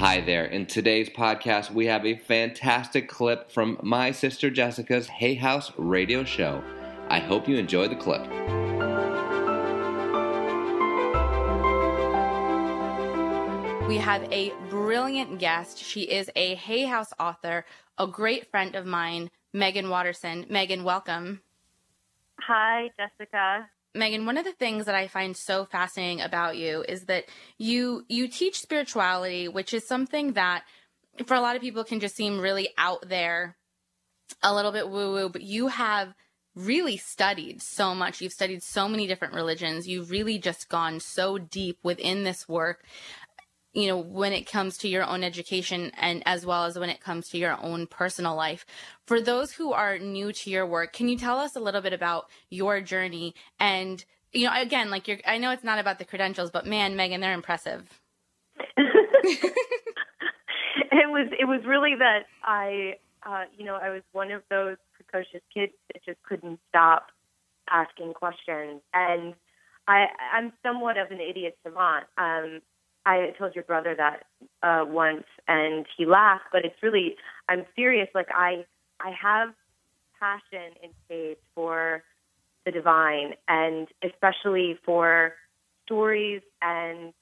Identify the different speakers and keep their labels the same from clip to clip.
Speaker 1: Hi there. In today's podcast, we have a fantastic clip from my sister Jessica's Hay House radio show. I hope you enjoy the clip.
Speaker 2: We have a brilliant guest. She is a Hay House author, a great friend of mine, Meggan Watterson. Meggan, welcome.
Speaker 3: Hi, Jessica.
Speaker 2: Meggan, one of the things that I find so fascinating about you is that you you teach spirituality, which is something that for a lot of people can just seem really out there, a little bit woo woo, but you have really studied so much. You've studied so many different religions. You've really just gone so deep within this work you know, when it comes to your own education and as well as when it comes to your own personal life. For those who are new to your work, can you tell us a little bit about your journey and you know, again, like you're I know it's not about the credentials, but man, Meggan, they're impressive.
Speaker 3: it was it was really that I uh, you know, I was one of those precocious kids that just couldn't stop asking questions and I, I'm somewhat of an idiot savant. Um, I told your brother that uh, once, and he laughed. But it's really, I'm serious. Like I, I have passion in faith for the divine, and especially for stories and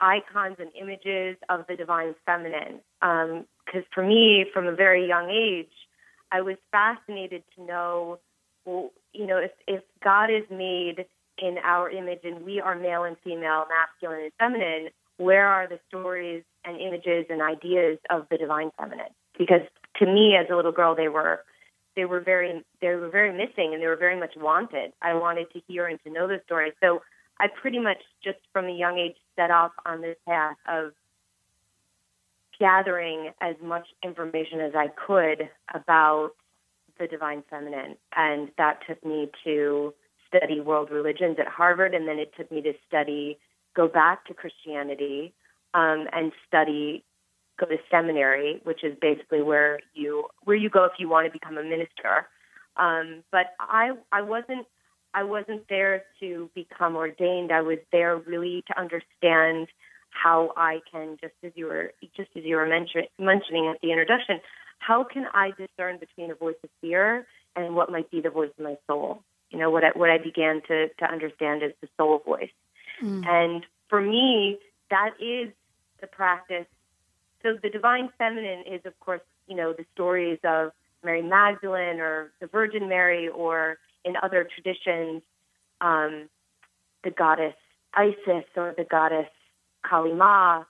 Speaker 3: icons and images of the divine feminine. Because um, for me, from a very young age, I was fascinated to know, well, you know, if if God is made in our image and we are male and female, masculine and feminine, where are the stories and images and ideas of the divine feminine? Because to me, as a little girl, they were they were very they were very missing and they were very much wanted. I wanted to hear and to know the stories. So I pretty much just from a young age set off on this path of gathering as much information as I could about the divine feminine, and that took me to study world religions at Harvard, and then it took me to study go back to Christianity um, and study, go to seminary, which is basically where you where you go if you want to become a minister. Um, but I I wasn't I wasn't there to become ordained. I was there really to understand how I can just as you were just as you were mention, mentioning at the introduction, how can I discern between a voice of fear and what might be the voice of my soul? You know what I, what I began to to understand is the soul voice. Mm. And for me, that is the practice. So the divine feminine is, of course, you know, the stories of Mary Magdalene or the Virgin Mary, or in other traditions, um, the goddess Isis or the goddess Kali Ma,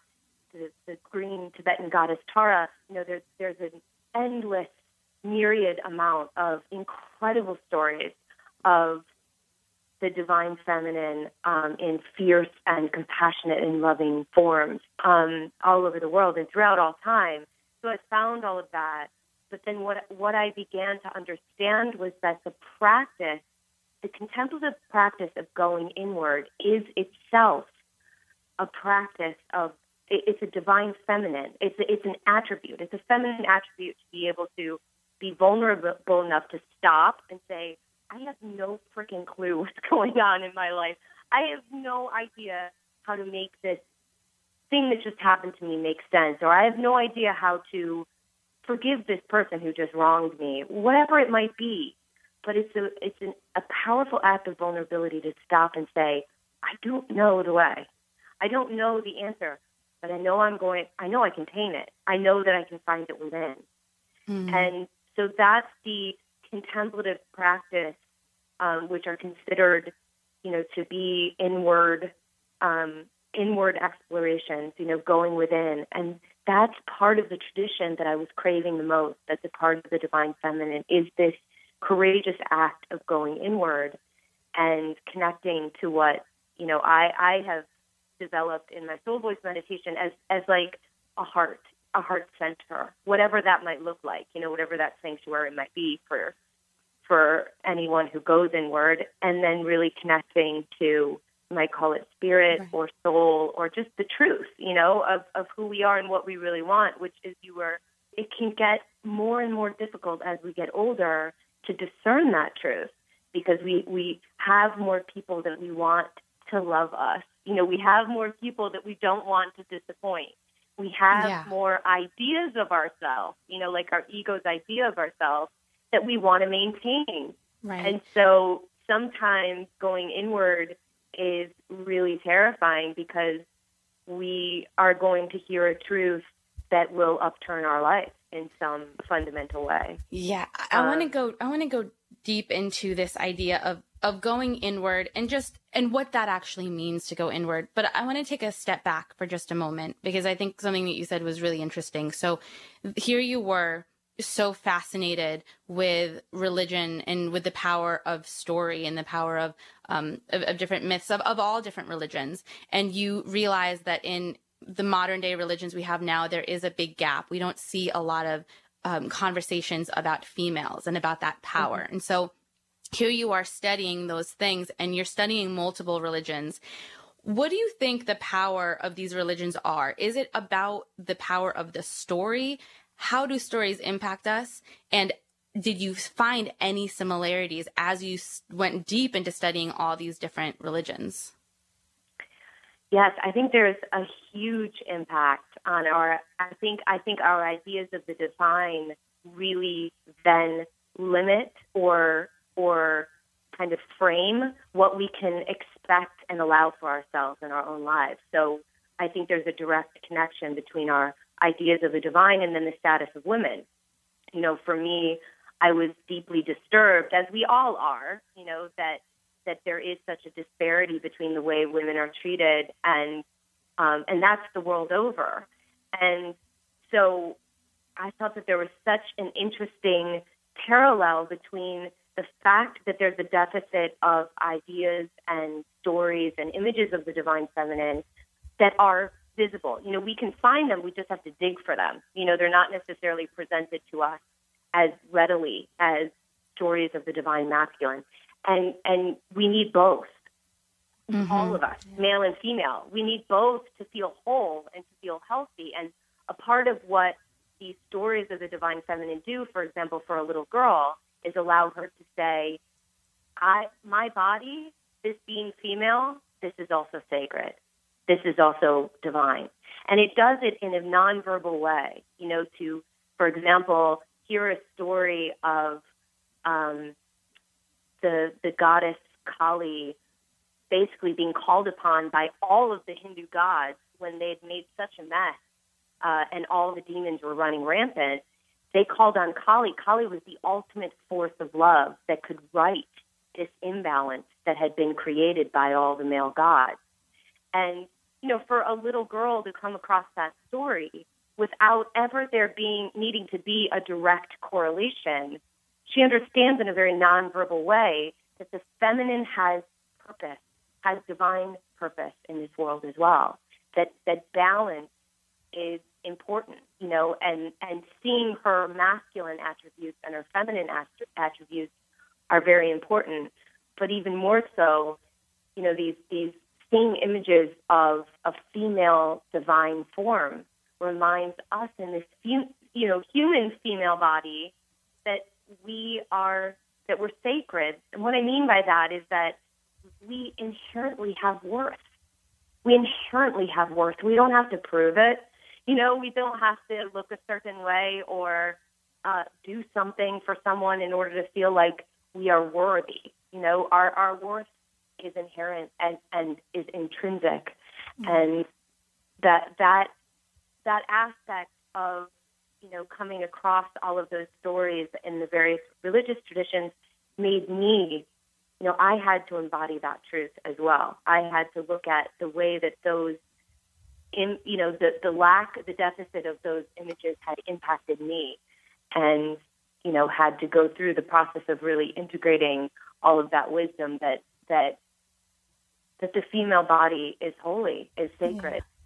Speaker 3: the, the green Tibetan goddess Tara. You know, there's there's an endless myriad amount of incredible stories of the divine feminine um, in fierce and compassionate and loving forms um, all over the world and throughout all time. So I found all of that. But then what what I began to understand was that the practice, the contemplative practice of going inward, is itself a practice of it's a divine feminine. It's it's an attribute. It's a feminine attribute to be able to be vulnerable enough to stop and say, I have no freaking clue what's going on in my life. I have no idea how to make this thing that just happened to me make sense, or I have no idea how to forgive this person who just wronged me, whatever it might be. But it's a it's an, a powerful act of vulnerability to stop and say, I don't know the way. I don't know the answer, but I know I'm going. I know I contain it. I know that I can find it within. Mm-hmm. And so that's the contemplative practice, um, which are considered, you know, to be inward, um, inward explorations, you know, going within, and that's part of the tradition that I was craving the most. That's a part of the divine feminine is this courageous act of going inward and connecting to what you know I I have developed in my soul voice meditation as as like a heart, a heart center, whatever that might look like, you know, whatever that sanctuary might be for for anyone who goes inward, and then really connecting to you might call it spirit right. or soul or just the truth, you know, of of who we are and what we really want, which is you were. It can get more and more difficult as we get older to discern that truth because we we have more people that we want to love us. You know, we have more people that we don't want to disappoint. We have yeah. more ideas of ourselves, you know, like our ego's idea of ourselves that we want to maintain.
Speaker 2: Right.
Speaker 3: And so sometimes going inward is really terrifying because we are going to hear a truth that will upturn our life in some fundamental way.
Speaker 2: Yeah, I, I want to um, go. I want to go deep into this idea of of going inward and just and what that actually means to go inward. But I want to take a step back for just a moment because I think something that you said was really interesting. So here you were so fascinated with religion and with the power of story and the power of um, of, of different myths of, of all different religions and you realize that in the modern day religions we have now there is a big gap we don't see a lot of um, conversations about females and about that power. Mm-hmm. and so here you are studying those things and you're studying multiple religions. What do you think the power of these religions are? Is it about the power of the story? How do stories impact us? And did you find any similarities as you went deep into studying all these different religions
Speaker 3: yes i think there's a huge impact on our i think i think our ideas of the divine really then limit or or kind of frame what we can expect and allow for ourselves in our own lives. So I think there's a direct connection between our ideas of the divine and then the status of women. You know, for me, I was deeply disturbed, as we all are, you know, that that there is such a disparity between the way women are treated and um, and that's the world over. And so I thought that there was such an interesting parallel between the fact that there's a deficit of ideas and stories and images of the divine feminine that are visible. You know, we can find them, we just have to dig for them. You know, they're not necessarily presented to us as readily as stories of the divine masculine. And and we need both. Mm-hmm. All of us, male and female. We need both to feel whole and to feel healthy. And a part of what these stories of the divine feminine do, for example, for a little girl, is allow her to say, I my body, this being female, this is also sacred. This is also divine. And it does it in a nonverbal way, you know, to, for example, hear a story of um, the the goddess Kali basically being called upon by all of the Hindu gods when they had made such a mess uh, and all the demons were running rampant they called on Kali. Kali was the ultimate force of love that could right this imbalance that had been created by all the male gods. And, you know, for a little girl to come across that story without ever there being needing to be a direct correlation, she understands in a very nonverbal way that the feminine has purpose, has divine purpose in this world as well. That that balance is important, you know, and and seeing her masculine attributes and her feminine attributes are very important. But even more so, you know, these these seeing images of a female divine form reminds us in this you know human female body that we are that we're sacred. And what I mean by that is that we inherently have worth. We inherently have worth. We don't have to prove it you know, we don't have to look a certain way or uh, do something for someone in order to feel like we are worthy. You know, our our worth is inherent and and is intrinsic, mm-hmm. and that that that aspect of you know coming across all of those stories in the various religious traditions made me you know i had to embody that truth as well i had to look at the way that those in you know the the lack the deficit of those images had impacted me and you know had to go through the process of really integrating all of that wisdom that that that the female body is holy, is sacred.
Speaker 2: Yeah.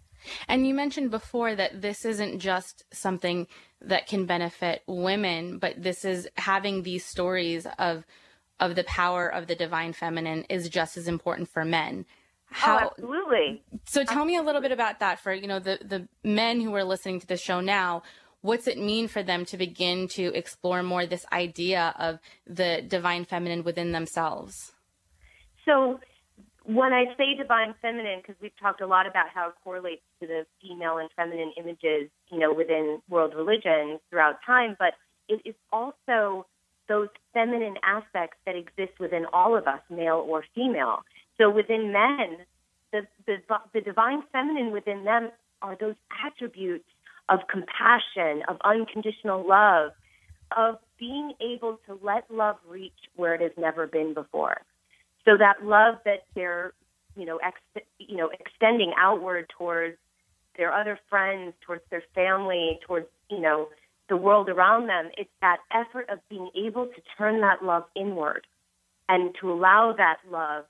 Speaker 2: And you mentioned before that this isn't just something that can benefit women, but this is having these stories of of the power of the divine feminine is just as important for men.
Speaker 3: Oh, How, oh, absolutely.
Speaker 2: So tell me a little bit about that for, you know, the, the men who are listening to the show now. What's it mean for them to begin to explore more this idea of the divine feminine within themselves?
Speaker 3: So when I say divine feminine, because we've talked a lot about how it correlates to the female and feminine images, you know, within world religions throughout time, but it is also those feminine aspects that exist within all of us, male or female. So within men, the, the, the divine feminine within them are those attributes of compassion, of unconditional love, of being able to let love reach where it has never been before. So that love that they're, you know, ex, you know, extending outward towards their other friends, towards their family, towards, you know, the world around them, it's that effort of being able to turn that love inward and to allow that love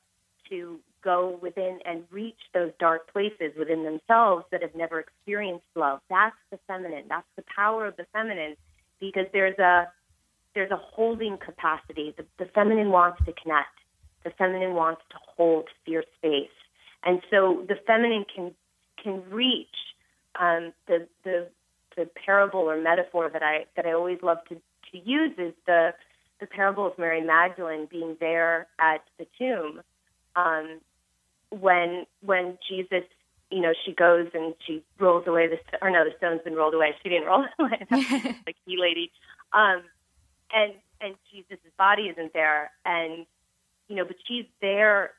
Speaker 3: to go within and reach those dark places within themselves that have never experienced love. That's the feminine. That's the power of the feminine because there's a there's a holding capacity. The, the feminine wants to connect. The feminine wants to hold fear space. And so the feminine can can reach um, the the the parable or metaphor that I that I always love to, to use is the the parable of Mary Magdalene being there at the tomb um, when when Jesus you know she goes and she rolls away the or no the stone's been rolled away. She didn't roll it away. The key lady. Um, and and Jesus' body isn't there. And you know but she's there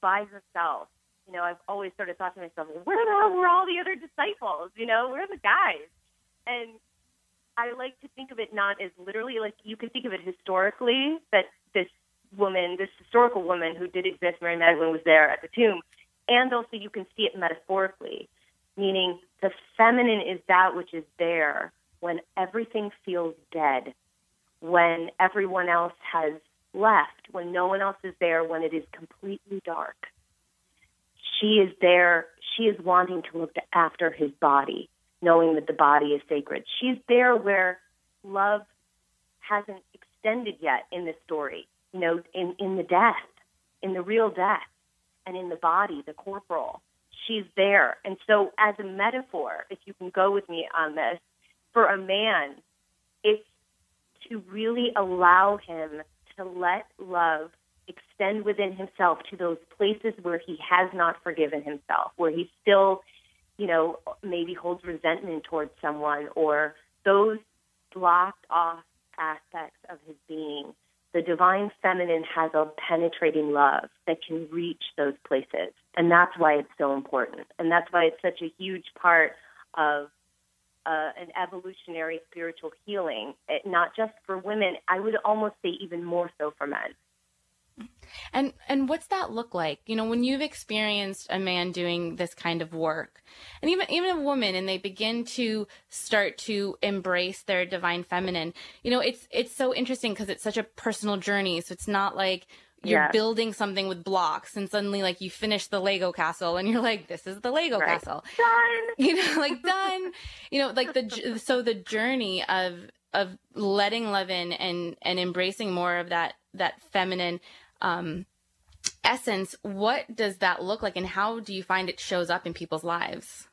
Speaker 3: by herself you know, I've always sort of thought to myself, where the hell were all the other disciples? You know, where are the guys? And I like to think of it not as literally, like you can think of it historically, that this woman, this historical woman who did exist, Mary Magdalene, was there at the tomb. And also you can see it metaphorically, meaning the feminine is that which is there when everything feels dead, when everyone else has left, when no one else is there, when it is completely dark she is there. She is wanting to look after his body, knowing that the body is sacred. She's there where love hasn't extended yet in this story, you know, in, in the death, in the real death, and in the body, the corporal. She's there. And so, as a metaphor, if you can go with me on this, for a man, it's to really allow him to let love extend within himself to those places where he has not forgiven himself, where he still, you know, maybe holds resentment towards someone or those blocked off aspects of his being. The divine feminine has a penetrating love that can reach those places. And that's why it's so important. And that's why it's such a huge part of uh, an evolutionary spiritual healing, it, not just for women, I would almost say even more so for men.
Speaker 2: And and what's that look like? You know, when you've experienced a man doing this kind of work, and even even a woman, and they begin to start to embrace their divine feminine. You know, it's it's so interesting because it's such a personal journey. So it's not like you're yeah. building something with blocks and suddenly like you finish the lego castle and you're like this is the lego right. castle
Speaker 3: done
Speaker 2: you know like done you know like the so the journey of of letting love in and and embracing more of that that feminine um, essence, what does that look like, and how do you find it shows up in people's lives?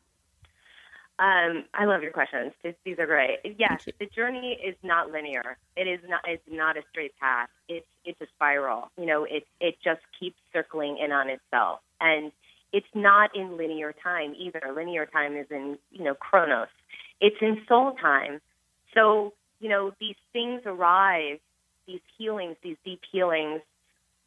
Speaker 3: Um, I love your questions. These are great. Yes, the journey is not linear. It is not. It's not a straight path. It's it's a spiral. You know, it it just keeps circling in on itself, and it's not in linear time either. Linear time is in you know chronos. It's in soul time. So you know these things arise, these healings, these deep healings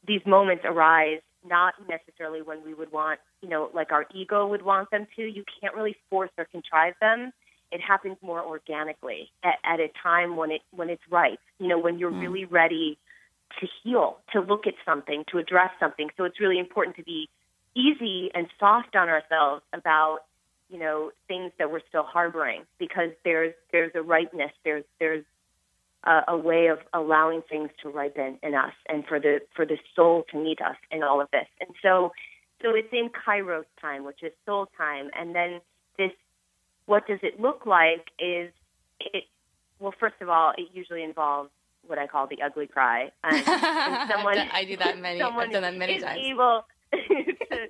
Speaker 3: these moments arise not necessarily when we would want, you know, like our ego would want them to. You can't really force or contrive them. It happens more organically at, at a time when it when it's right. You know, when you're mm. really ready to heal, to look at something, to address something. So it's really important to be easy and soft on ourselves about you know things that we're still harboring because there's there's a rightness there's there's uh, a way of allowing things to ripen in us and for the for the soul to meet us in all of this. And so So it's in Kairos time, which is soul time, and then this. What does it look like? Is it well? First of all, it usually involves what I call the ugly cry.
Speaker 2: And, someone, I do that many. I've done that many
Speaker 3: is
Speaker 2: times.
Speaker 3: Able to,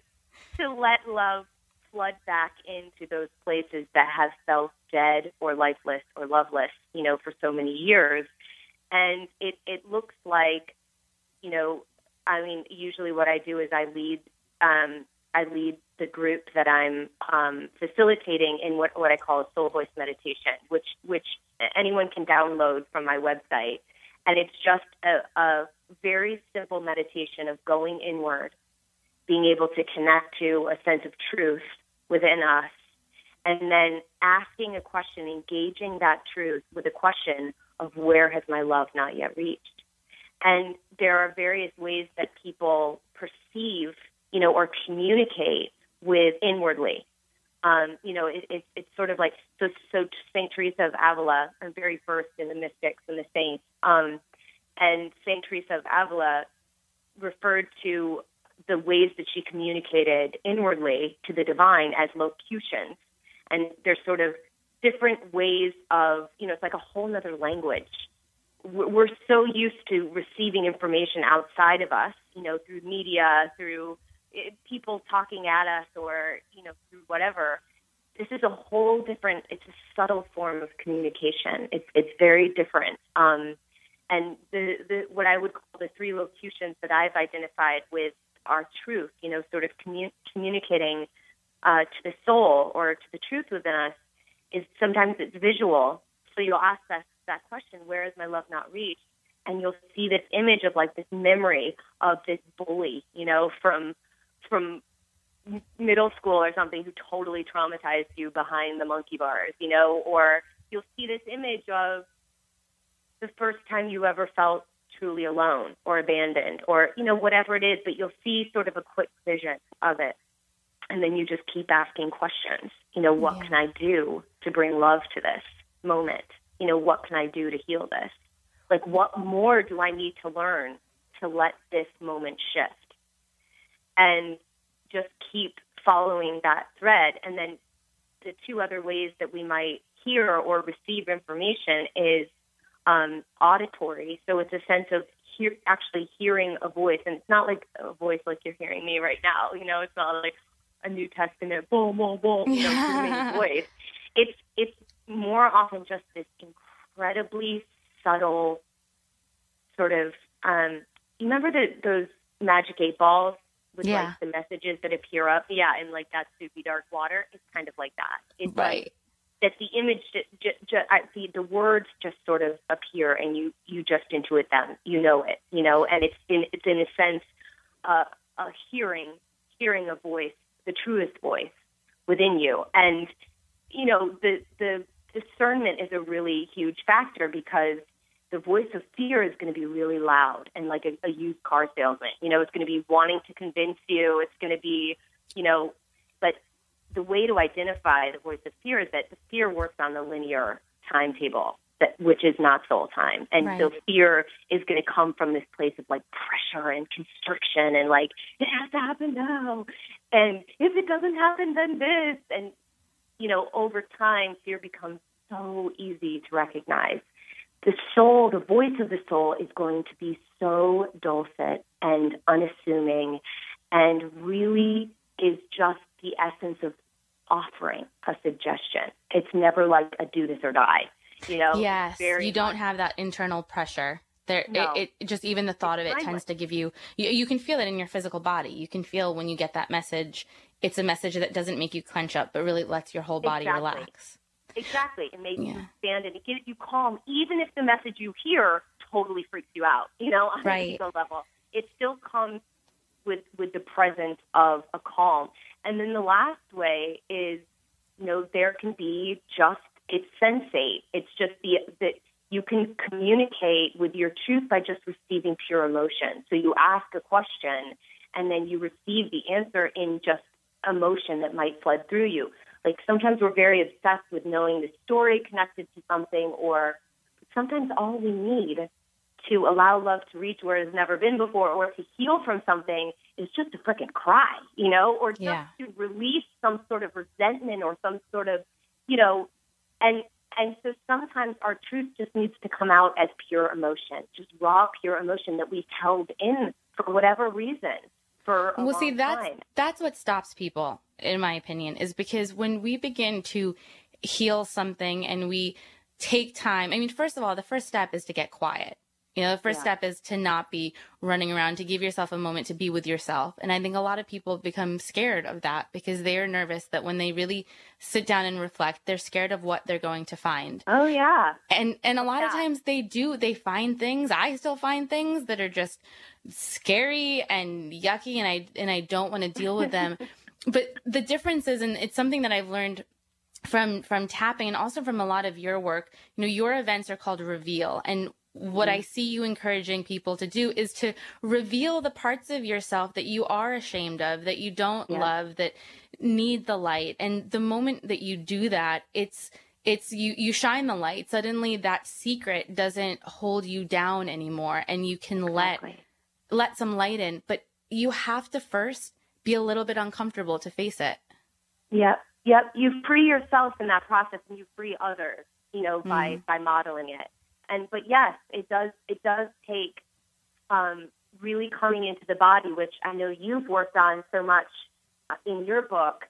Speaker 3: to let love flood back into those places that have felt dead or lifeless or loveless, you know, for so many years. And it, it looks like, you know, I mean, usually what I do is I lead, um, I lead the group that I'm um, facilitating in what, what I call a soul voice meditation, which, which anyone can download from my website. And it's just a, a very simple meditation of going inward, being able to connect to a sense of truth within us, and then asking a question, engaging that truth with a question of where has my love not yet reached? And there are various ways that people perceive, you know, or communicate with inwardly. Um, you know, it, it, it's sort of like so. So Saint Teresa of Avila, I'm very versed in the mystics and the saints. Um, and Saint Teresa of Avila referred to the ways that she communicated inwardly to the divine as locutions. And there's sort of different ways of, you know, it's like a whole other language. We're so used to receiving information outside of us, you know, through media, through eh, people talking at us, or, you know, through whatever. This is a whole different, it's a subtle form of communication. It's, it's very different. Um, and the, the, what I would call the three locutions that I've identified with our truth, you know, sort of commun- communicating uh, to the soul or to the truth within us is sometimes it's visual. So you'll ask that, that question, where is my love not reached? And you'll see this image of like this memory of this bully, you know, from from middle school or something who totally traumatized you behind the monkey bars, you know, or you'll see this image of the first time you ever felt truly alone or abandoned or you know whatever it is but you'll see sort of a quick vision of it. And then you just keep asking questions. You know what yeah. can i do to bring love to this moment? You know what can i do to heal this? Like what more do i need to learn to let this moment shift and just keep following that thread and then the two other ways that we might hear or receive information is um, auditory. So it's a sense of hear, actually hearing a voice, and it's not like a voice like you're hearing me right now. You know, it's not like a New Testament boom, boom, boom, you know, yeah. voice. It's it's more often just this incredibly subtle sort of. Um, remember the, those magic eight balls with
Speaker 2: yeah.
Speaker 3: like the messages that appear up? Yeah, in like that soupy dark water. It's kind of like that. It's
Speaker 2: right.
Speaker 3: like that the image, the the words just sort of appear, and you you just intuit them. You know it, you know, and it's in it's in a sense uh, a hearing hearing a voice, the truest voice within you, and you know the the discernment is a really huge factor because the voice of fear is going to be really loud and like a, a used car salesman. You know, it's going to be wanting to convince you. It's going to be, you know, but the way to identify the voice of fear is that the fear works on the linear timetable that which is not soul time. And
Speaker 2: right.
Speaker 3: so fear is going to come from this place of like pressure and constriction and like it has to happen now. And if it doesn't happen then this and you know, over time fear becomes so easy to recognize. The soul, the voice of the soul is going to be so dulcet and unassuming and really is just the essence of offering a suggestion. It's never like a do this or die. You know,
Speaker 2: yes, you don't much. have that internal pressure. There, no. it, it, just even the thought it's of it tends to give you, you. You can feel it in your physical body. You can feel when you get that message. It's a message that doesn't make you clench up, but really lets your whole body
Speaker 3: exactly.
Speaker 2: relax.
Speaker 3: Exactly, it makes yeah. you stand and it gives you calm, even if the message you hear totally freaks you out. You know, on
Speaker 2: right.
Speaker 3: a ego level, it still comes with with the presence of a calm. And then the last way is, you know, there can be just it's sensate. It's just the that you can communicate with your truth by just receiving pure emotion. So you ask a question and then you receive the answer in just emotion that might flood through you. Like sometimes we're very obsessed with knowing the story connected to something or sometimes all we need to allow love to reach where it's never been before or to heal from something is just to freaking cry, you know, or just yeah. to release some sort of resentment or some sort of, you know, and and so sometimes our truth just needs to come out as pure emotion, just raw, pure emotion that we've held in for whatever reason. For well, see,
Speaker 2: that's time. that's what stops people, in my opinion, is because when we begin to heal something and we take time. I mean, first of all, the first step is to get quiet. You know, the first yeah. step is to not be running around, to give yourself a moment to be with yourself. And I think a lot of people become scared of that because they are nervous that when they really sit down and reflect, they're scared of what they're going to find.
Speaker 3: Oh yeah.
Speaker 2: And and a lot yeah. of times they do, they find things. I still find things that are just scary and yucky and I and I don't want to deal with them. but the difference is and it's something that I've learned from from tapping and also from a lot of your work you know your events are called reveal and what I mm-hmm. see you encouraging people to do is to reveal the parts of yourself that you are ashamed of, that you don't yeah. love, that need the light. And the moment that you do that, it's it's you you shine the light. Suddenly that secret doesn't hold you down anymore and you can exactly. let let some light in, but you have to first be a little bit uncomfortable to face it.
Speaker 3: Yep. Yep. You free yourself in that process and you free others, you know, by mm. by modeling it and but yes, it does it does take um, really coming into the body, which I know you've worked on so much uh, in your book.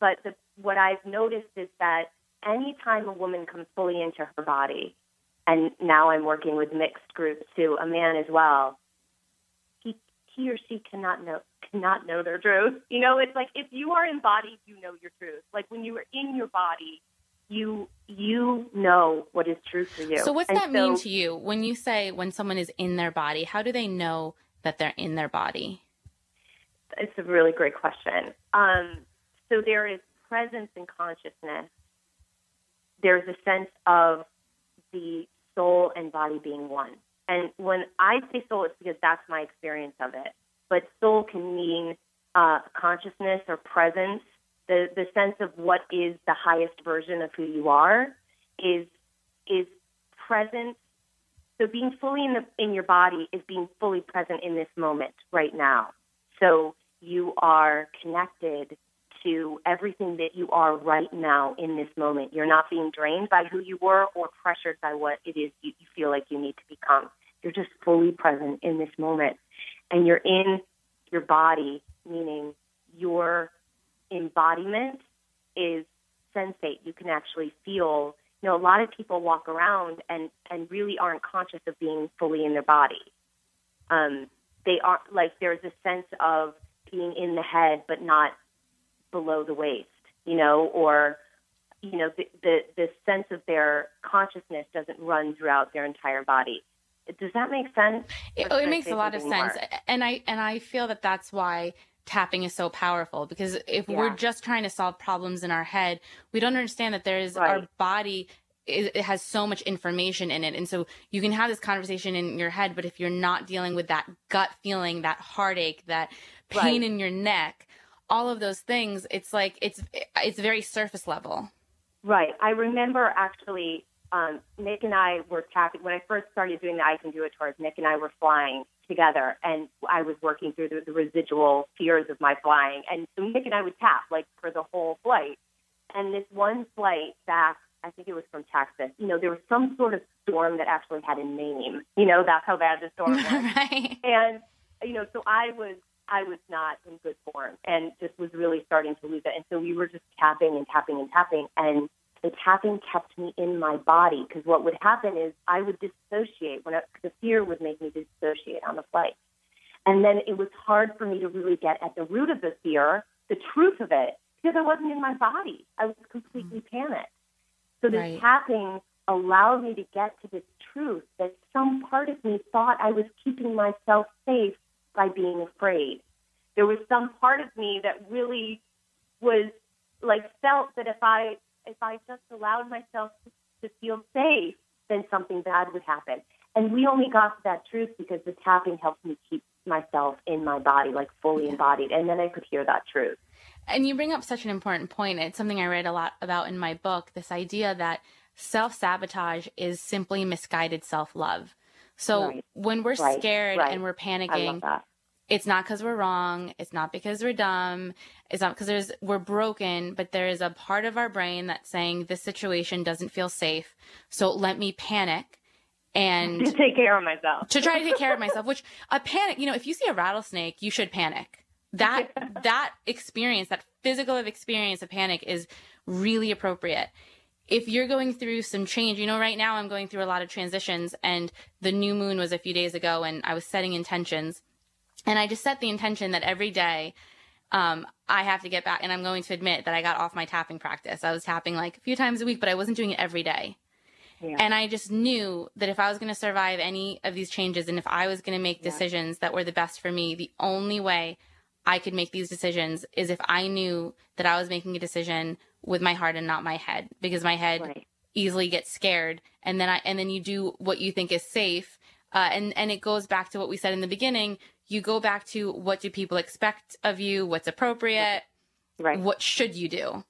Speaker 3: But the, what I've noticed is that anytime a woman comes fully into her body, and now I'm working with mixed groups too, a man as well, he or she cannot know cannot know their truth. You know, it's like if you are embodied, you know your truth. Like when you are in your body, you you know what is true for you.
Speaker 2: So what's and that so, mean to you when you say when someone is in their body? How do they know that they're in their body?
Speaker 3: It's a really great question. Um, so there is presence and consciousness. There's a sense of the soul and body being one. And when I say soul, it's because that's my experience of it. But soul can mean uh, consciousness or presence the the sense of what is the highest version of who you are is is present. So being fully in the in your body is being fully present in this moment right now. So you are connected to everything that you are right now in this moment. You're not being drained by who you were or pressured by what it is you, you feel like you need to become. You're just fully present in this moment. And you're in your body, meaning you're embodiment is sensate. You can actually feel, you know, a lot of people walk around and, and really aren't conscious of being fully in their body. Um, they are like there's a sense of being in the head but not below the waist, you know, or you know the, the the sense of their consciousness doesn't run throughout their entire body. Does that make sense?
Speaker 2: It, it makes a lot of sense, more? and I and I feel that that's why tapping is so powerful because if yeah. we're just trying to solve problems in our head, we don't understand that there is right. our body it, has so much information in it. And so you can have this conversation in your head, but if you're not dealing with that gut feeling, that heartache, that pain right. in your neck, all of those things, it's like it's it's very surface level.
Speaker 3: Right. I remember actually um, Nick and I were tapping when I first started doing the I Can Do It tours. Nick and I were flying together, and I was working through the, the residual fears of my flying. And so Nick and I would tap like for the whole flight. And this one flight back, I think it was from Texas. You know, there was some sort of storm that actually had a name. You know, that's how bad the storm was.
Speaker 2: right.
Speaker 3: And you know, so I was I was not in good form and just was really starting to lose it. And so we were just tapping and tapping and tapping and the tapping kept me in my body because what would happen is I would dissociate when I, the fear would make me dissociate on the flight. And then it was hard for me to really get at the root of the fear, the truth of it, because I wasn't in my body. I was completely mm-hmm. panicked. So this right. tapping allowed me to get to this truth that some part of me thought I was keeping myself safe by being afraid. There was some part of me that really was like felt that if I if I just allowed myself to, to feel safe, then something bad would happen. And we only got to that truth because the tapping helped me keep myself in my body, like fully embodied. And then I could hear that truth.
Speaker 2: And you bring up such an important point. It's something I read a lot about in my book this idea that self sabotage is simply misguided self love. So
Speaker 3: Right.
Speaker 2: when we're
Speaker 3: Right,
Speaker 2: scared
Speaker 3: right.
Speaker 2: and we're panicking. It's not because we're wrong. It's not because we're dumb. It's not because there's we're broken, but there is a part of our brain that's saying this situation doesn't feel safe. So let me panic and
Speaker 3: To take care of myself.
Speaker 2: to try to take care of myself which a panic you know if you see a rattlesnake you should panic that that experience that physical of experience of panic is really appropriate if you're going through some change you know right now i'm going through a lot of transitions and the new moon was a few days ago and i was setting intentions and i just set the intention that every day um, i have to get back and i'm going to admit that i got off my tapping practice i was tapping like a few times a week but i wasn't doing it every day
Speaker 3: Yeah.
Speaker 2: and I just knew that if I was going to survive any of these changes and if I was going to make decisions that were the best for me, the only way I could make these decisions is if I knew that I was making a decision with my heart and not my head because my head
Speaker 3: Right.
Speaker 2: easily gets scared and then I and then you do what you think is safe uh, and and it goes back to what we said in the beginning you go back to what do people expect of you what's appropriate
Speaker 3: Right.
Speaker 2: what should you do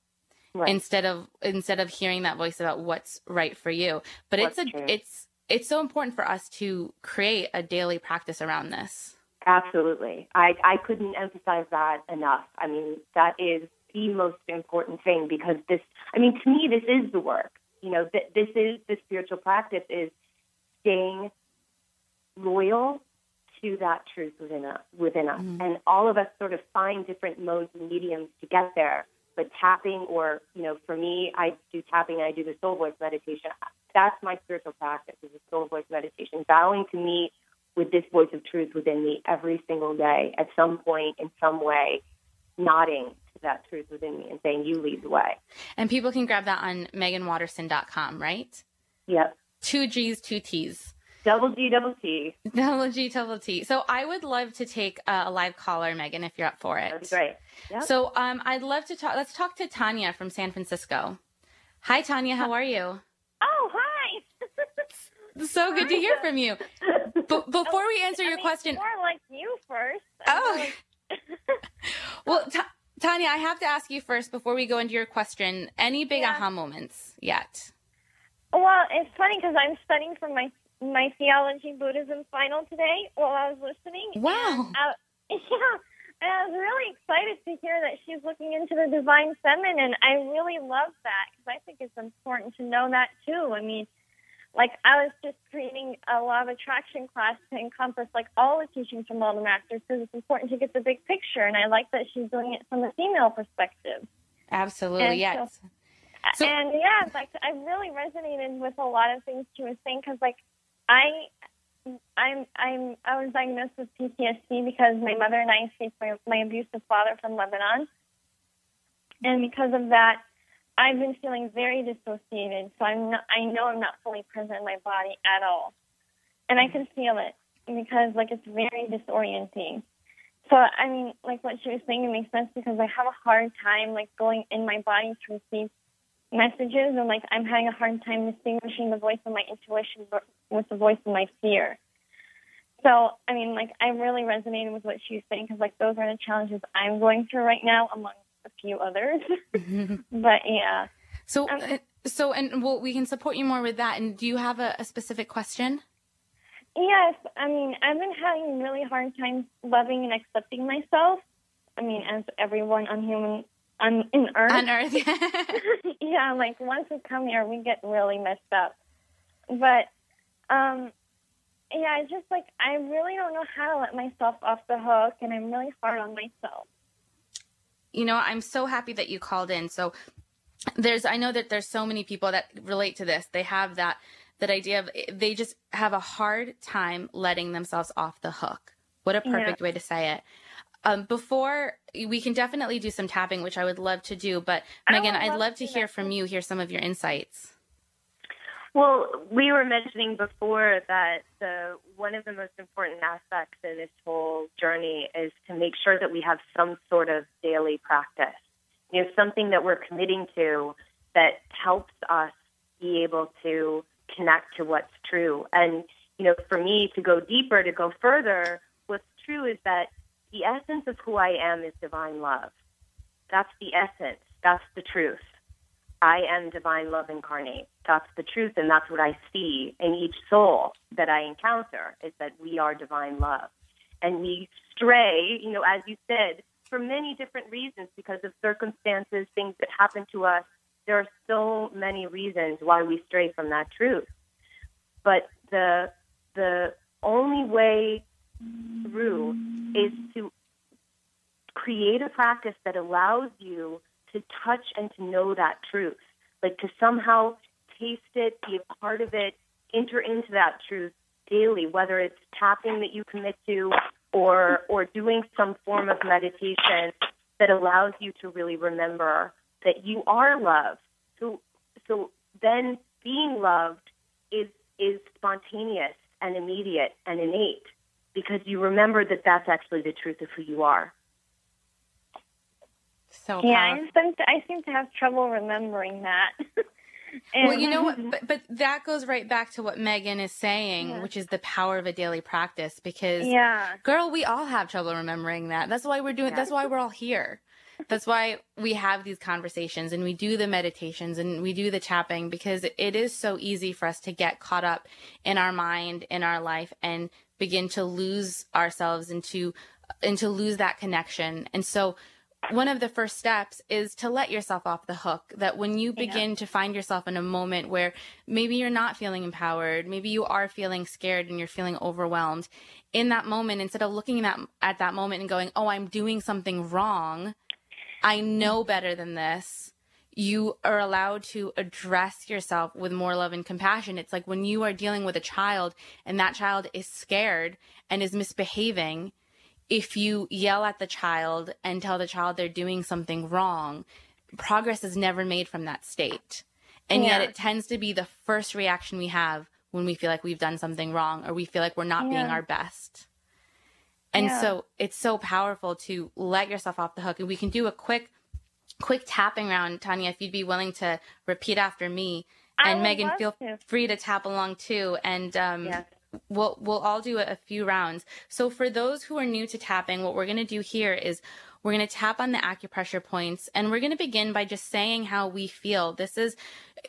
Speaker 3: right.
Speaker 2: instead of instead of hearing that voice about what's right for you but
Speaker 3: What's
Speaker 2: it's a
Speaker 3: true.
Speaker 2: it's it's so important for us to create a daily practice around this
Speaker 3: Absolutely. I, I couldn't emphasize that enough. I mean, that is the most important thing because this, I mean, to me, this is the work. You know, th- this is the spiritual practice is staying loyal to that truth within us, within us. Mm-hmm. And all of us sort of find different modes and mediums to get there. But tapping, or, you know, for me, I do tapping and I do the soul voice meditation. That's my spiritual practice is the soul voice meditation, vowing to meet with this voice of truth within me every single day at some point in some way, nodding to that truth within me and saying, You lead the way.
Speaker 2: and people can grab that on megganwatterson.com right
Speaker 3: Yep.
Speaker 2: two g's two t's
Speaker 3: Double G, double T.
Speaker 2: double g double t so i would love to take uh, a live caller meggan if you're up for it
Speaker 3: That'd be great. Yep.
Speaker 2: so um i'd love to talk let's talk to tanya from san francisco hi tanya how are you
Speaker 4: Oh, hi.
Speaker 2: so good to hear from you but before we answer
Speaker 4: I
Speaker 2: your
Speaker 4: mean,
Speaker 2: question
Speaker 4: More like you first.
Speaker 2: Oh. Well, Ta Tanya, I have to ask you first before we go into your question. Any big
Speaker 4: Yeah.
Speaker 2: aha moments yet?
Speaker 4: well, it's funny because I'm studying for my my theology Buddhism final today while I was listening.
Speaker 2: Wow.
Speaker 4: And, uh, yeah. And I was really excited to hear that she's looking into the divine feminine. I really love that because I think it's important to know that too. I mean, like I was just creating a law of attraction class to encompass like all the teachings from all the masters because it's important to get the big picture. And I like that she's doing it from a female perspective.
Speaker 2: Absolutely,
Speaker 4: And
Speaker 2: yes. So-
Speaker 4: and yeah, like I really resonated with a lot of things she was saying because, like, I, I'm, I'm, I was diagnosed with PTSD because my mother and I escaped my, my abusive father from Lebanon, and because of that, I've been feeling very dissociated. So I'm not, I know I'm not fully present in my body at all, and I can feel it because, like, it's very disorienting. So I mean, like what she was saying, it makes sense because I have a hard time like going in my body to receive messages, and like I'm having a hard time distinguishing the voice of my intuition with the voice of my fear. So I mean, like I really resonated with what she was saying because like those are the challenges I'm going through right now, among a few others. but yeah,
Speaker 2: So,
Speaker 4: Um,
Speaker 2: uh, so, and well, we can support you more with that. And do you have a, a specific question?
Speaker 4: yes. I mean, I've been having a really hard time loving and accepting myself. I mean, as everyone on human on in Earth.
Speaker 2: On Earth?
Speaker 4: yeah, like once we come here, we get really messed up. But, um, yeah, it's just like I really don't know how to let myself off the hook, and I'm really hard on myself.
Speaker 2: you know, I'm so happy that you called in. So there's, I know that there's so many people that relate to this. They have that, that idea of they just have a hard time letting themselves off the hook. What a
Speaker 4: Yeah.
Speaker 2: perfect way to say it. Um, before we can definitely do some tapping, which I would love to do, but
Speaker 4: Meggan,
Speaker 2: I'd
Speaker 4: love
Speaker 2: love
Speaker 4: to
Speaker 2: to hear
Speaker 4: that
Speaker 2: from you, hear some of your insights.
Speaker 3: Well, we were mentioning before that the one of the most important aspects in this whole journey is to make sure that we have some sort of daily practice. You know, something that we're committing to that helps us be able to connect to what's true. And, you know, for me to go deeper, to go further, what's true is that the essence of who I am is divine love. That's the essence. That's the truth. I am divine love incarnate. That's the truth, and that's what I see in each soul that I encounter is that we are divine love. And we stray, you know, as you said, for many different reasons because of circumstances, things that happen to us. There are so many reasons why we stray from that truth. But the the only way through is to create a practice that allows you to touch and to know that truth, like to somehow taste it, be a part of it, enter into that truth daily, whether it's tapping that you commit to or or doing some form of meditation that allows you to really remember that you are loved. So so then being loved is is spontaneous and immediate and innate because you remember that that's actually the truth of who you are.
Speaker 2: So
Speaker 4: yeah, I seem, to, I seem to have trouble remembering that.
Speaker 2: well, you know what? But, but, that goes right back to what Meggan is saying, yeah. which is the power of a daily practice. Because,
Speaker 4: yeah,
Speaker 2: girl, we all have trouble remembering that. That's why we're doing. Yeah. That's why we're all here. That's why we have these conversations and we do the meditations and we do the tapping because it is so easy for us to get caught up in our mind, in our life, and begin to lose ourselves and to and to lose that connection. And so one of the first steps is to let yourself off the hook. That when you begin yeah. to find yourself in a moment where maybe you're not feeling empowered, maybe you are feeling scared and you're feeling overwhelmed, in that moment, instead of looking at, at that moment and going, oh, I'm doing something wrong, I know mm-hmm. better than this. You are allowed to address yourself with more love and compassion. It's like when you are dealing with a child and that child is scared and is misbehaving if you yell at the child and tell the child they're doing something wrong, progress is never made from that state. And yeah. yet it tends to be the first reaction we have when we feel like we've done something wrong or we feel like we're not yeah. being our best. And yeah. so it's so powerful to let yourself off the hook. And we can do a quick, quick tapping round, Tanya, if you'd be willing to repeat after me. And Meggan, feel
Speaker 4: to.
Speaker 2: free to tap along too. And um, we'll we'll all do a, few rounds. So for those who are new to tapping, what we're going to do here is we're going to tap on the acupressure points and we're going to begin by just saying how we feel. This is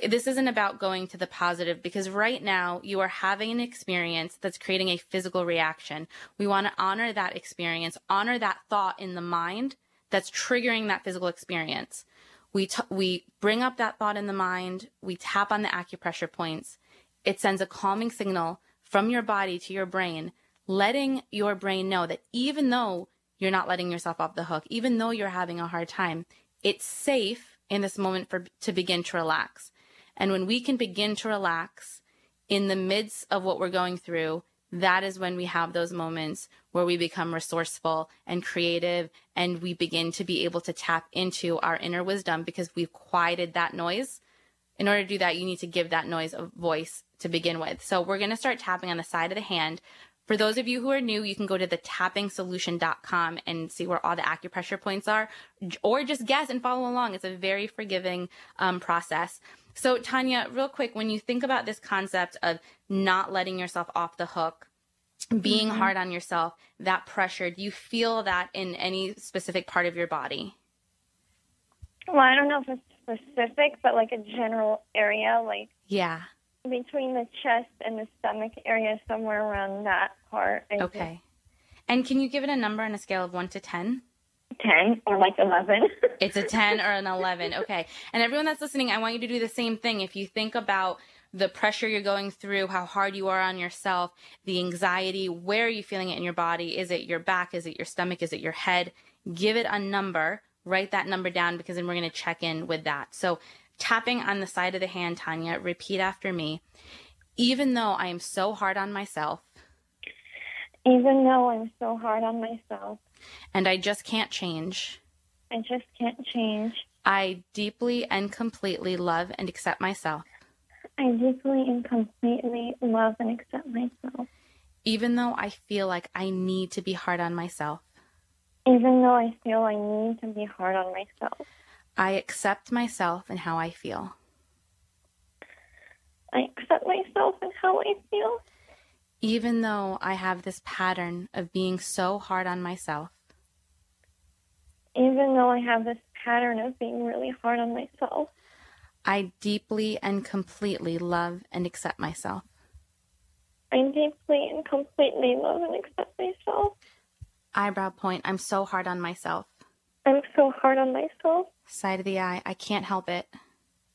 Speaker 2: this isn't about going to the positive because right now you are having an experience that's creating a physical reaction. We want to honor that experience, honor that thought in the mind that's triggering that physical experience. We t- we bring up that thought in the mind, we tap on the acupressure points. It sends a calming signal from your body to your brain, letting your brain know that even though you're not letting yourself off the hook, even though you're having a hard time, it's safe in this moment for to begin to relax. And when we can begin to relax in the midst of what we're going through, that is when we have those moments where we become resourceful and creative and we begin to be able to tap into our inner wisdom because we've quieted that noise. In order to do that, you need to give that noise a voice to begin with. So we're going to start tapping on the side of the hand. For those of you who are new, you can go to the tappingsolution.com and see where all the acupressure points are, or just guess and follow along. It's a very forgiving um, process. So, Tanya, real quick, when you think about this concept of not letting yourself off the hook, being mm-hmm. hard on yourself, that pressure, do you feel that in any specific part of your body?
Speaker 4: Well, I don't know if it's specific, but like a general area, like
Speaker 2: yeah,
Speaker 4: between the chest and the stomach area, somewhere around that part. I
Speaker 2: okay. Think. And can you give it a number on a scale of one to ten?
Speaker 4: 10 or like 11.
Speaker 2: it's a 10 or an 11. Okay. And everyone that's listening, I want you to do the same thing. If you think about the pressure you're going through, how hard you are on yourself, the anxiety, where are you feeling it in your body? Is it your back? Is it your stomach? Is it your head? Give it a number. Write that number down because then we're going to check in with that. So tapping on the side of the hand, Tanya, repeat after me. Even though I am so hard on myself,
Speaker 4: even though I'm so hard on myself,
Speaker 2: and I just can't change,
Speaker 4: I just can't change.
Speaker 2: I deeply and completely love and accept myself.
Speaker 4: I deeply and completely love and accept myself.
Speaker 2: Even though I feel like I need to be hard on myself.
Speaker 4: Even though I feel I need to be hard on myself.
Speaker 2: I accept myself and how I feel.
Speaker 4: I accept myself and how I feel.
Speaker 2: Even though I have this pattern of being so hard on myself.
Speaker 4: Even though I have this pattern of being really hard on myself.
Speaker 2: I deeply and completely love and accept myself.
Speaker 4: I deeply and completely love and accept myself.
Speaker 2: Eyebrow point, I'm so hard on myself.
Speaker 4: I'm so hard on myself.
Speaker 2: Side of the eye, I can't help it.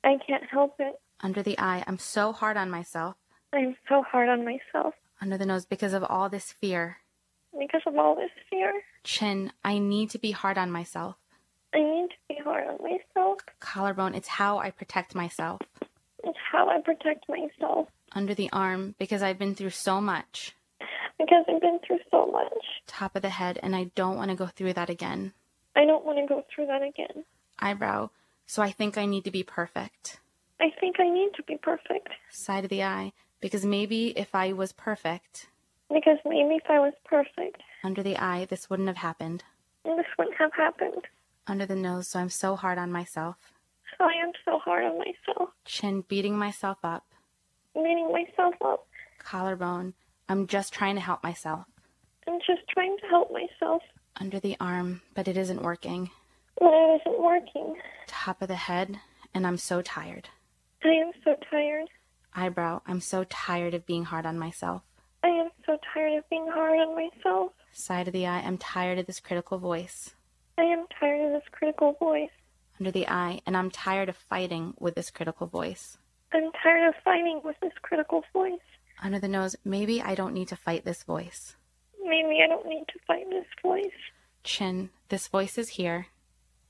Speaker 4: I can't help it.
Speaker 2: Under the eye, I'm so hard on myself.
Speaker 4: I'm so hard on myself
Speaker 2: Under the nose, because of all this fear.
Speaker 4: because of all this fear.
Speaker 2: Chin, I need to be hard on myself.
Speaker 4: I need to be hard on myself.
Speaker 2: Collarbone, it's how I protect myself.
Speaker 4: It's how I protect myself
Speaker 2: Under the arm, because I've been through so much.
Speaker 4: because I've been through so much.
Speaker 2: Top of the head, and I don't want to go through that again.
Speaker 4: I don't want to go through that again.
Speaker 2: Eyebrow, so I think I need to be perfect.
Speaker 4: I think I need to be perfect
Speaker 2: Side of the eye, because maybe if I was perfect,
Speaker 4: because maybe if I was perfect,
Speaker 2: under the eye, this wouldn't have happened.
Speaker 4: this wouldn't have happened.
Speaker 2: Under the nose, so I'm so hard on myself.
Speaker 4: So I am so hard on myself,
Speaker 2: Chin, beating myself up.
Speaker 4: beating myself up.
Speaker 2: Collarbone, I'm just trying to help myself.
Speaker 4: I'm just trying to help myself,
Speaker 2: Under the arm, but it isn't working.
Speaker 4: but it isn't working.
Speaker 2: Top of the head, and I'm so tired.
Speaker 4: I am so tired.
Speaker 2: Eyebrow, I'm so tired of being hard on myself.
Speaker 4: I am so tired of being hard on myself.
Speaker 2: Side of the eye, I'm tired of this critical voice.
Speaker 4: I am tired of this critical voice.
Speaker 2: Under the eye, and I'm tired of fighting with this critical voice.
Speaker 4: I'm tired of fighting with this critical voice.
Speaker 2: Under the nose, maybe I don't need to fight this voice.
Speaker 4: Maybe I don't need to fight this voice.
Speaker 2: Chin, this voice is here.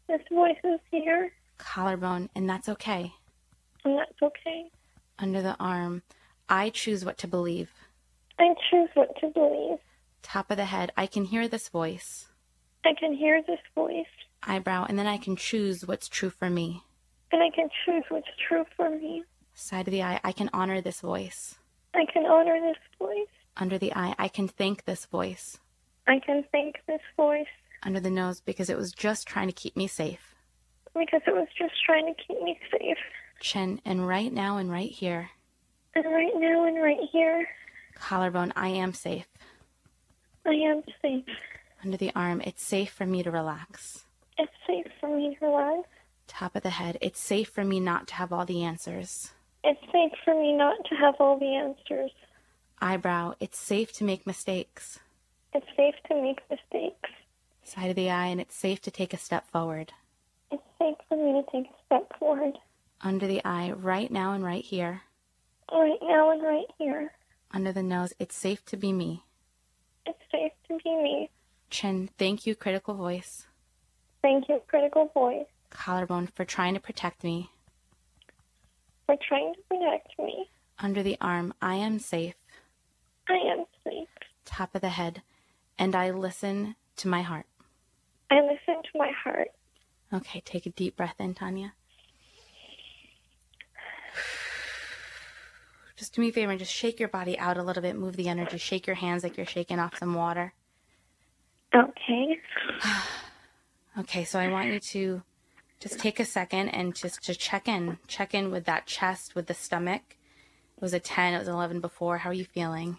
Speaker 4: This voice is here,
Speaker 2: Collarbone, and that's okay.
Speaker 4: and that's okay.
Speaker 2: Under the arm, I choose what to believe.
Speaker 4: I choose what to believe.
Speaker 2: Top of the head, I can hear this voice.
Speaker 4: I can hear this voice,
Speaker 2: Eyebrow, and then I can choose what's true for me.
Speaker 4: and I can choose what's true for me.
Speaker 2: Side of the eye, I can honor this voice.
Speaker 4: I can honor this voice.
Speaker 2: Under the eye, I can thank this voice.
Speaker 4: I can thank this voice
Speaker 2: Under the nose, because it was just trying to keep me safe.
Speaker 4: because it was just trying to keep me safe.
Speaker 2: Chin, and right now and right here.
Speaker 4: And right now and right here,
Speaker 2: Collarbone, I am safe.
Speaker 4: I am safe.
Speaker 2: Under the arm, it's safe for me to relax.
Speaker 4: It's safe for me to relax.
Speaker 2: Top of the head, it's safe for me not to have all the answers.
Speaker 4: It's safe for me not to have all the answers.
Speaker 2: Eyebrow, it's safe to make mistakes.
Speaker 4: It's safe to make mistakes.
Speaker 2: Side of the eye, and it's safe to take a step forward.
Speaker 4: It's safe for me to take a step forward.
Speaker 2: Under the eye, right now and right here.
Speaker 4: Right now and right here.
Speaker 2: Under the nose, it's safe to be me.
Speaker 4: It's safe to be me.
Speaker 2: Chin, thank you, critical voice.
Speaker 4: Thank you, critical voice,
Speaker 2: Collarbone, for trying to protect me.
Speaker 4: for trying to protect me.
Speaker 2: Under the arm, I am safe.
Speaker 4: I am safe.
Speaker 2: Top of the head, and I listen to my heart.
Speaker 4: I listen to my heart.
Speaker 2: Okay, take a deep breath in, Tanya. Just do me a favor and just shake your body out a little bit. Move the energy. Shake your hands like you're shaking off some water.
Speaker 4: Okay.
Speaker 2: Okay, so I want you to just take a second and just to check in. Check in with that chest, with the stomach. It was a 10, it was 11 before. How are you feeling?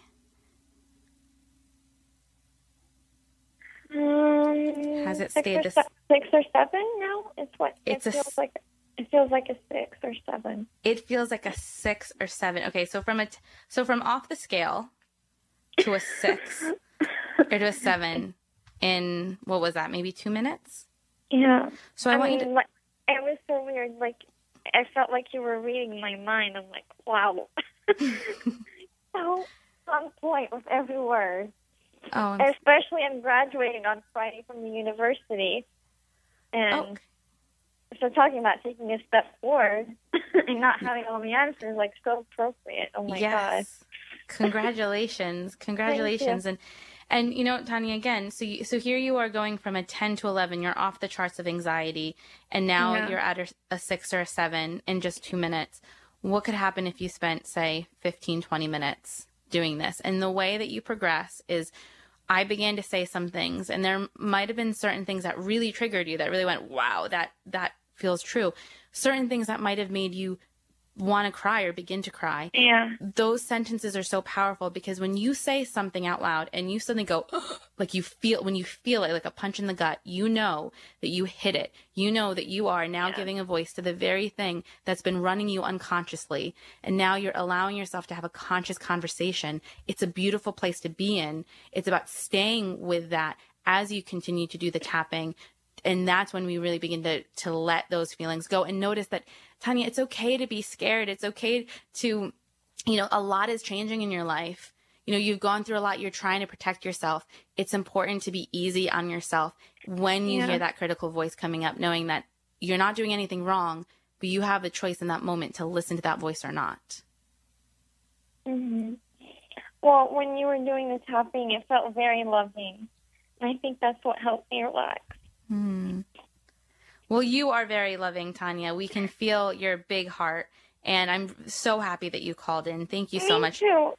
Speaker 4: Um,
Speaker 2: Has it stayed this-
Speaker 4: se- six or seven now? It's what
Speaker 2: It's
Speaker 4: it feels
Speaker 2: s-
Speaker 4: like. It feels like a six or seven.
Speaker 2: It feels like a 6 or 7. Okay, so from a t- so from off the scale to a 6 or to a 7 in what was that? Maybe 2 minutes?
Speaker 4: Yeah.
Speaker 2: So I,
Speaker 4: I
Speaker 2: want
Speaker 4: mean,
Speaker 2: you to
Speaker 4: like, it was so weird. Like, I felt like you were reading my mind. I'm like, wow. so on point with every word.
Speaker 2: Oh, I'm-
Speaker 4: Especially I'm graduating on Friday from the university. Oh, and
Speaker 2: oh,
Speaker 4: so talking about taking a step forward and not having all the answers, like, so appropriate. Oh my God.
Speaker 2: yes. Congratulations. Congratulations. And and you know, Tanya, again, so you, so here you are going from a 10 to 11, you're off the charts of anxiety, and now
Speaker 4: Yeah.
Speaker 2: you're at a, a 6 or a 7 in just 2 minutes. What could happen if you spent say 15 20 minutes doing this? And the way that you progress is I began to say some things and there might have been certain things that really triggered you that really went, "Wow, that that feels true." Certain things that might have made you want to cry or begin to cry.
Speaker 4: Yeah.
Speaker 2: Those sentences are so powerful because when you say something out loud and you suddenly go, like you feel, when you feel it like a punch in the gut, you know that you hit it. You know that you are now
Speaker 4: Yeah.
Speaker 2: giving a voice to the very thing that's been running you unconsciously. And now you're allowing yourself to have a conscious conversation. It's a beautiful place to be in. It's about staying with that as you continue to do the tapping, and that's when we really begin to to let those feelings go and notice that Tanya, it's okay to be scared. It's okay to, you know, a lot is changing in your life. You know, you've gone through a lot. You're trying to protect yourself. It's important to be easy on yourself when you
Speaker 4: Yeah.
Speaker 2: hear that critical voice coming up, knowing that you're not doing anything wrong, but you have a choice in that moment to listen to that voice or not.
Speaker 4: hmm Well, when you were doing the tapping, it felt very loving. And I think that's what helped me relax.
Speaker 2: Hmm. Well, you are very loving, Tanya. We can feel your big heart, and I'm so happy that you called in. Thank you so
Speaker 4: me
Speaker 2: much.
Speaker 4: Too.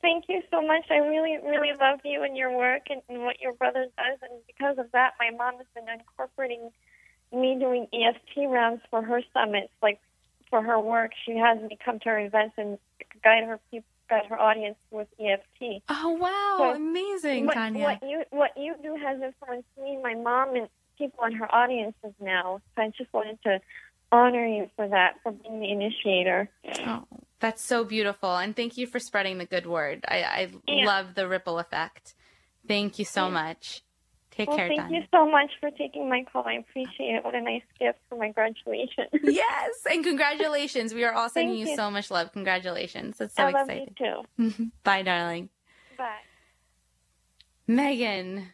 Speaker 4: Thank you so much. I really, really love you and your work and, and what your brother does. And because of that, my mom has been incorporating me doing EFT rounds for her summits, like for her work. She has me come to her events and guide her people, guide her audience with EFT.
Speaker 2: Oh wow,
Speaker 4: So,
Speaker 2: amazing,
Speaker 4: what,
Speaker 2: Tanya.
Speaker 4: what you what you do has influenced me my mom and people in her audiences now. So I just wanted to honor you for that, for being the initiator.
Speaker 2: Oh, that's so beautiful, and thank you for spreading the good word. I, I
Speaker 4: Yeah.
Speaker 2: love the ripple effect. Thank you so
Speaker 4: Yeah.
Speaker 2: much. Take
Speaker 4: well,
Speaker 2: care,
Speaker 4: thank you so much for taking my call. I appreciate it. What a nice gift for my graduation.
Speaker 2: yes, and congratulations. We are all sending you
Speaker 4: you.
Speaker 2: so much love. Congratulations. That's so
Speaker 4: I love
Speaker 2: exciting.
Speaker 4: you too.
Speaker 2: Bye, darling.
Speaker 4: Bye.
Speaker 2: Meggan,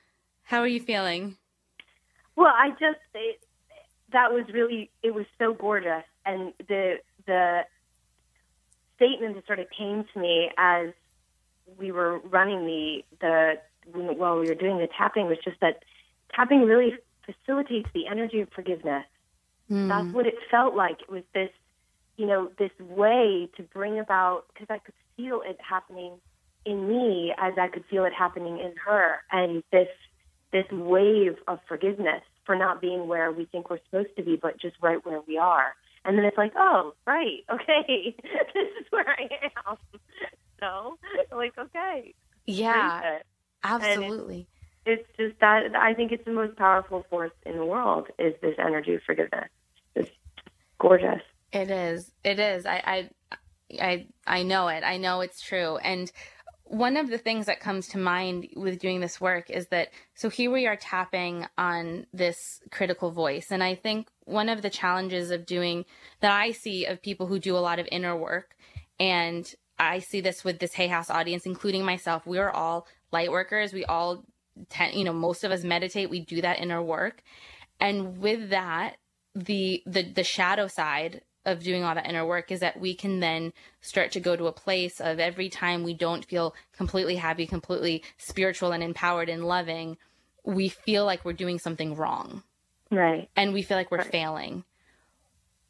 Speaker 2: how are you feeling?
Speaker 3: Well, I just it, that was really it was so gorgeous, and the the statement that sort of came to me as we were running the the while we were doing the tapping was just that tapping really facilitates the energy of forgiveness. Hmm. That's what it felt like. It was this, you know, this way to bring about because I could feel it happening in me as I could feel it happening in her, and this this wave of forgiveness for not being where we think we're supposed to be, but just right where we are. And then it's like, oh, right, okay, this is where I am. So, like, okay,
Speaker 2: Yeah, absolutely.
Speaker 3: It's just that I think it's the most powerful force in the world is this energy of forgiveness. It's gorgeous.
Speaker 2: It is. It is. I, I, I, I know it. I know it's true. And one of the things that comes to mind with doing this work is that so here we are tapping on this critical voice, and I think one of the challenges of doing that I see of people who do a lot of inner work, and I see this with this Hay House audience, including myself. We are all light workers. We all, tend, you know, most of us meditate. We do that inner work, and with that, the the the shadow side of doing all that inner work is that we can then start to go to a place of every time we don't feel completely happy, completely spiritual and empowered and loving, we feel like we're doing something wrong
Speaker 3: Right.
Speaker 2: and we feel like we're
Speaker 3: Right.
Speaker 2: failing.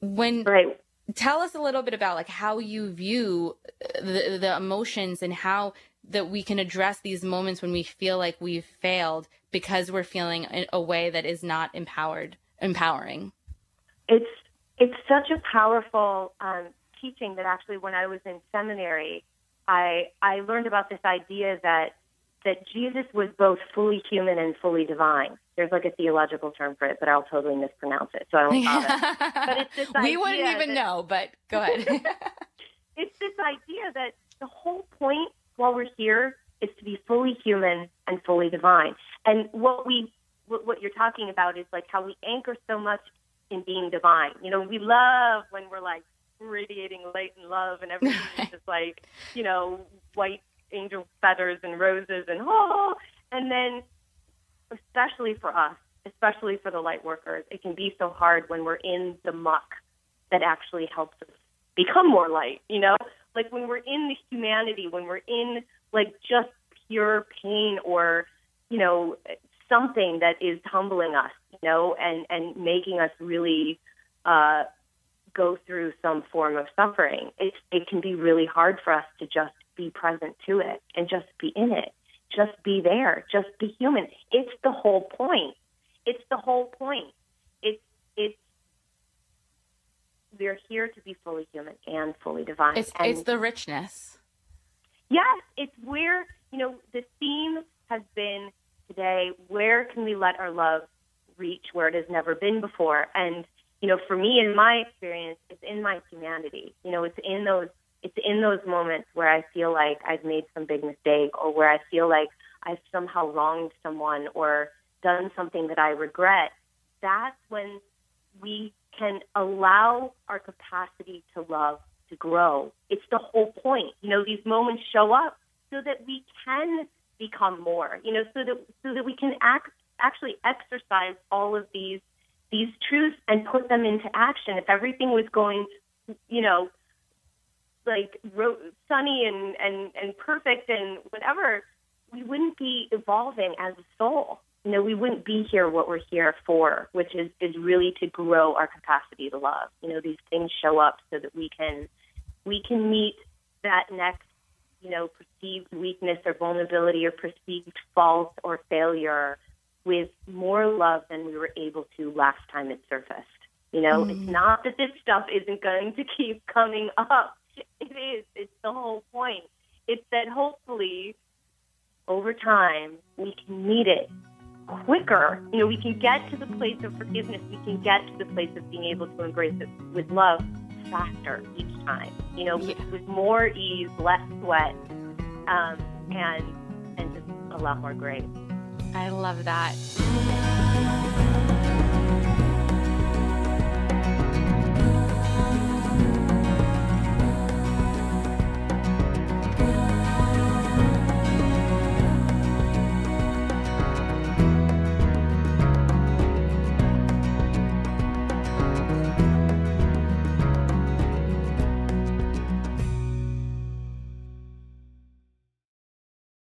Speaker 2: When
Speaker 3: Right.
Speaker 2: tell us a little bit about like how you view the the emotions and how that we can address these moments when we feel like we've failed because we're feeling in a way that is not empowered empowering.
Speaker 3: it's it's such a powerful um, teaching that actually when I was in seminary, I I learned about this idea that that Jesus was both fully human and fully divine. There's like a theological term for it, but I'll totally mispronounce it, so I won't bother. But it's this
Speaker 2: we wouldn't even
Speaker 3: that-
Speaker 2: know, but go ahead.
Speaker 3: it's this idea that the whole point while we're here is to be fully human and fully divine. And what we what, what you're talking about is like how we anchor so much in being divine. You know, we love when we're like radiating light and love and everything is just like, you know, white angel feathers and roses and oh and then especially for us, especially for the light workers, it can be so hard when we're in the muck that actually helps us become more light, you know? Like when we're in the humanity, when we're in like just pure pain or, you know, something that is humbling us, you know, and, and making us really uh, go through some form of suffering, it, it can be really hard for us to just be present to it and just be in it. Just be there. Just be human. It's the whole point. It's the whole point. It's it's we are here to be fully human and fully divine.
Speaker 2: It's
Speaker 3: and
Speaker 2: it's the richness.
Speaker 3: Yes, it's where you know the theme has been today. Where can we let our love reach where it has never been before? And you know, for me, in my experience, it's in my humanity. You know, it's in those it's in those moments where I feel like I've made some big mistake or where I feel like I've somehow wronged someone or done something that I regret. That's when we can allow our capacity to love to grow. It's the whole point. You know, these moments show up so that we can become more, you know, so that so that we can act actually exercise all of these these truths and put them into action. If everything was going, you know, like ro- sunny and, and, and perfect and whatever, we wouldn't be evolving as a soul. You know, we wouldn't be here what we're here for, which is, is really to grow our capacity to love. You know, these things show up so that we can we can meet that next, you know, perceived weakness or vulnerability or perceived fault or failure with more love than we were able to last time it surfaced. You know, mm. it's not that this stuff isn't going to keep coming up. It is. It's the whole point. It's that hopefully over time we can meet it quicker. You know, we can get to the place of forgiveness. We can get to the place of being able to embrace it with love faster each time. You know, yeah. with, with, more ease, less sweat, um, and and just a lot more grace.
Speaker 2: I love that.